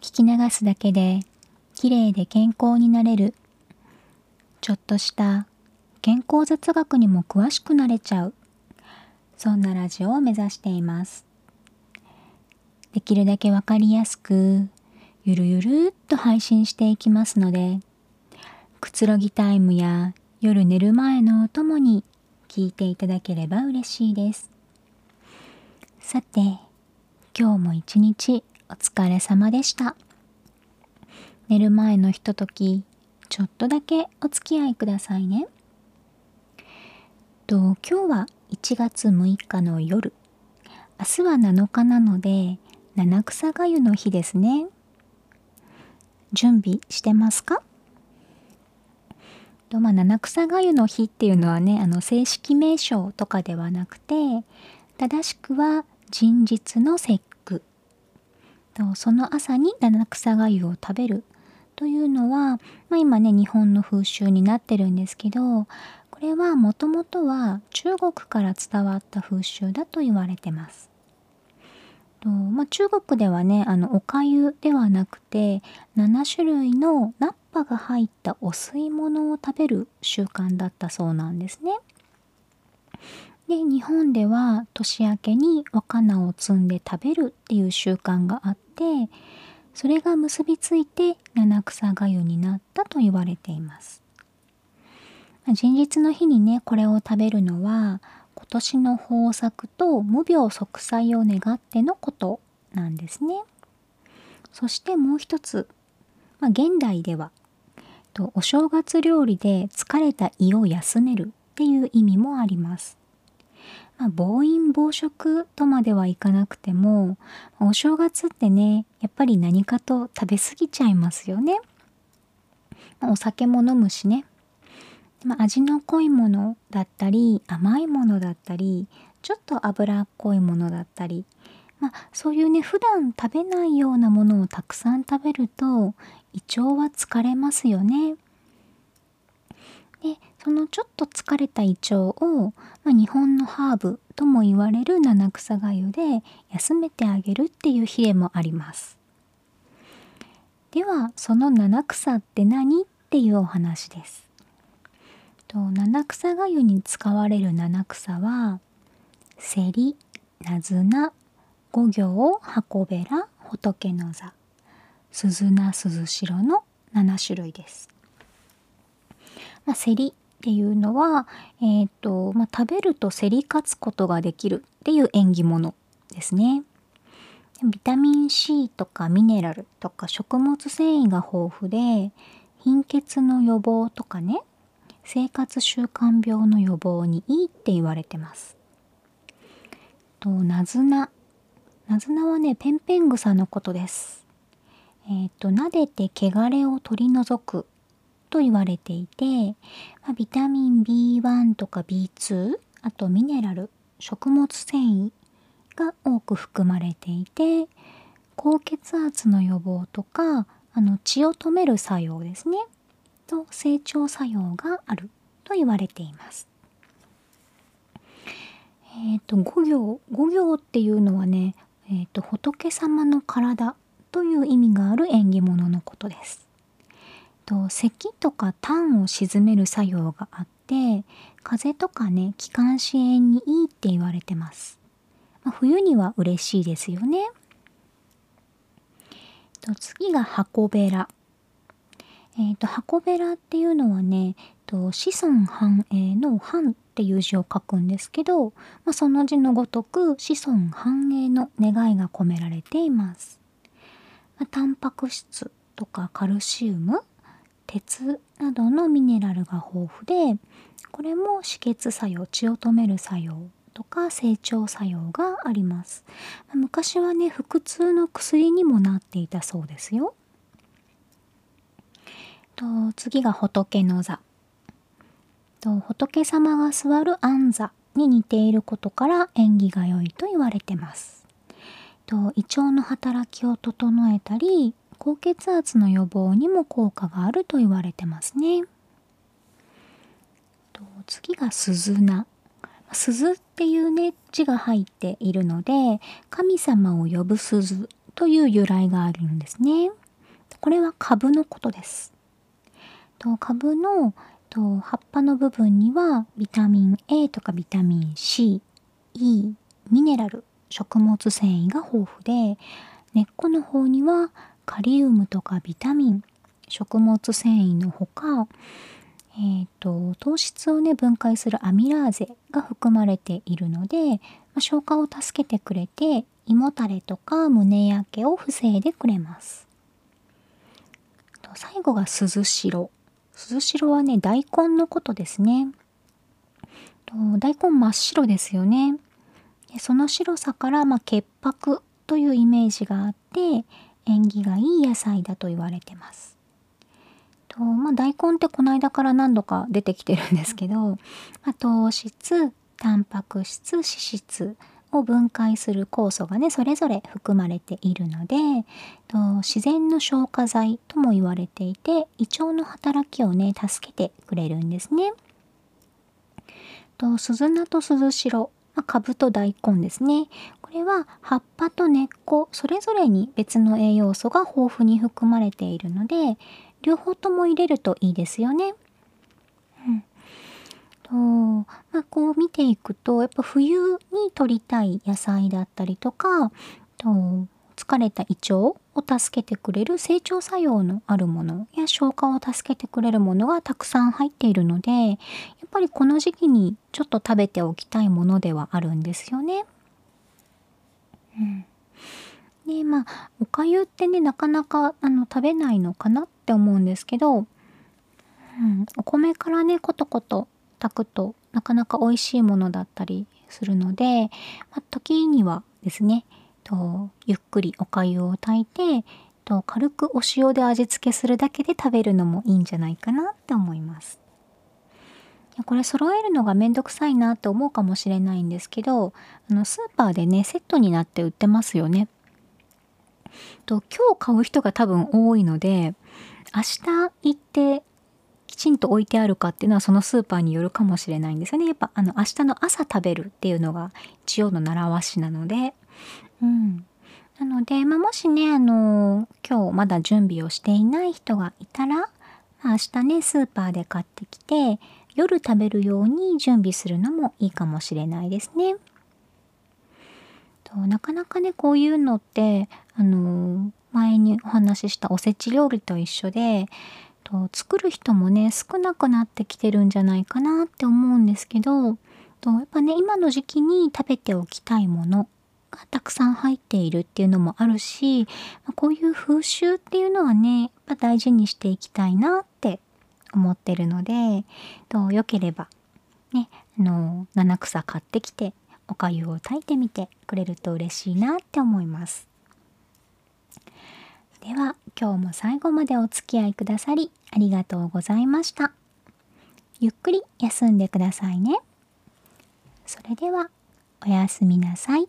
聞き流すだけで綺麗で健康になれる。ちょっとした健康雑学にも詳しくなれちゃう。そんなラジオを目指しています。できるだけわかりやすくゆるゆるっと配信していきますのでくつろぎタイムや夜寝る前のお供に聞いていただければ嬉しいです。さて今日も一日お疲れ様でした。寝る前のひととき、ちょっとだけお付き合いくださいね。と今日は1月6日の夜。明日は7日なので、七草がゆの日ですね。準備してますか？とまあ、七草がゆの日っていうのはねあの正式名称とかではなくて正しくは人日の節とその朝に七草がゆを食べるというのは、まあ、今ね日本の風習になってるんですけどこれはもともとは中国から伝わった風習だと言われてます。とまあ、中国ではねあのおかゆではなくて7種類のナッパが入ったお吸い物を食べる習慣だったそうなんですね。で日本では年明けに若菜を摘んで食べるっていう習慣があってそれが結びついて七草がゆになったと言われています。前日の日にねこれを食べるのは今年の豊作と無病息災を願ってのことなんですね。そしてもう一つ、まあ、現代ではお正月料理で疲れた胃を休めるっていう意味もあります。まあ、暴飲暴食とまではいかなくてもお正月ってねやっぱり何かと食べ過ぎちゃいますよね。ま、お酒も飲むしね、まあ、味の濃いものだったり甘いものだったりちょっと脂っこいものだったり、まあ、そういうね普段食べないようなものをたくさん食べると胃腸は疲れますよね。でそのちょっと疲れた胃腸を、まあ、日本のハーブとも言われる七草がゆで休めてあげるっていう日でもあります。ではその七草って何っていうお話です。と七草がゆに使われる七草はセリ、ナズナ、五行、箱べら、仏の座、鈴名鈴代の7種類です。まあ、セリっていうのは、えーとまあ、食べると競り勝つことができるっていう縁起物ですね。ビタミン C とかミネラルとか食物繊維が豊富で貧血の予防とかね生活習慣病の予防にいいって言われてます。とナズナナズナはねペンペン草のことです。えっ、ー、と撫でて汚れを取り除くと言われていて、まあ、ビタミン B1 とか B2 あとミネラル食物繊維が多く含まれていて高血圧の予防とかあの血を止める作用ですねと成長作用があると言われています。え、ー、と五行五行っていうのはね、えーと仏様の体という意味がある縁起物のことです。と咳とか痰を鎮める作用があって風邪とかね気管支炎にいいって言われてます、まあ、冬には嬉しいですよね。と次が箱べら。えっ、ー、と箱べらっていうのはねと子孫繁栄の繁っていう字を書くんですけど、まあ、その字のごとく子孫繁栄の願いが込められています。まあ、タンパク質とかカルシウム鉄などのミネラルが豊富でこれも止血作用血を止める作用とか成長作用があります。昔はね腹痛の薬にもなっていたそうですよ。と次が仏の座。と仏様が座る安座に似ていることから縁起が良いと言われてます。と胃腸の働きを整えたり高血圧の予防にも効果があると言われてますね。と次が鈴名鈴っていうね字が入っているので神様を呼ぶ鈴という由来があるんですね。これは株のことです。と株のと葉っぱの部分にはビタミン A とかビタミン C、E、ミネラル、食物繊維が豊富で根っこの方にはカリウムとかビタミン、食物繊維のほか、えーと、糖質をね分解するアミラーゼが含まれているので、まあ、消化を助けてくれて胃もたれとか胸焼けを防いでくれます。最後が鈴代。鈴代はね大根のことですね。と大根真っ白ですよね。でその白さから、まあ、潔白というイメージがあって縁起がいい野菜だと言われてますと、まあ、大根ってこの間から何度か出てきてるんですけど、まあ、糖質タンパク質脂質を分解する酵素がねそれぞれ含まれているのでと自然の消化剤とも言われていて胃腸の働きをね助けてくれるんですね。と鈴菜と鈴代、まあ、株と大根ですねこれは葉っぱと根っこそれぞれに別の栄養素が豊富に含まれているので両方とも入れるといいですよね。うんとまあ、こう見ていくとやっぱ冬に取りたい野菜だったりとかと疲れた胃腸を助けてくれる成長作用のあるものや消化を助けてくれるものがたくさん入っているのでやっぱりこの時期にちょっと食べておきたいものではあるんですよね。でまあおかゆってねなかなかあの食べないのかなって思うんですけど、うん、お米からねコトコト炊くとなかなか美味しいものだったりするので、まあ、時にはですねとゆっくりおかゆを炊いてと軽くお塩で味付けするだけで食べるのもいいんじゃないかなって思います。これ揃えるのがめんどくさいなって思うかもしれないんですけどあのスーパーでねセットになって売ってますよね。と今日買う人が多分多いので明日行ってきちんと置いてあるかっていうのはそのスーパーによるかもしれないんですよね。やっぱあの明日の朝食べるっていうのが一応の習わしなので。うん。なので、まあ、もしね、あの今日まだ準備をしていない人がいたら、まあ、明日ね、スーパーで買ってきて、夜食べるように準備するのもいいかもしれないですね。となかなかね、こういうのって、あの前にお話ししたおせち料理と一緒で、と作る人もね少なくなってきてるんじゃないかなって思うんですけどとやっぱね今の時期に食べておきたいものがたくさん入っているっていうのもあるし、こういう風習っていうのはねやっぱ大事にしていきたいなっ思ってるのでと良ければねあの七草買ってきておかゆを炊いてみてくれると嬉しいなって思います。では今日も最後までお付き合いくださりありがとうございました。ゆっくり休んでくださいね。それではおやすみなさい。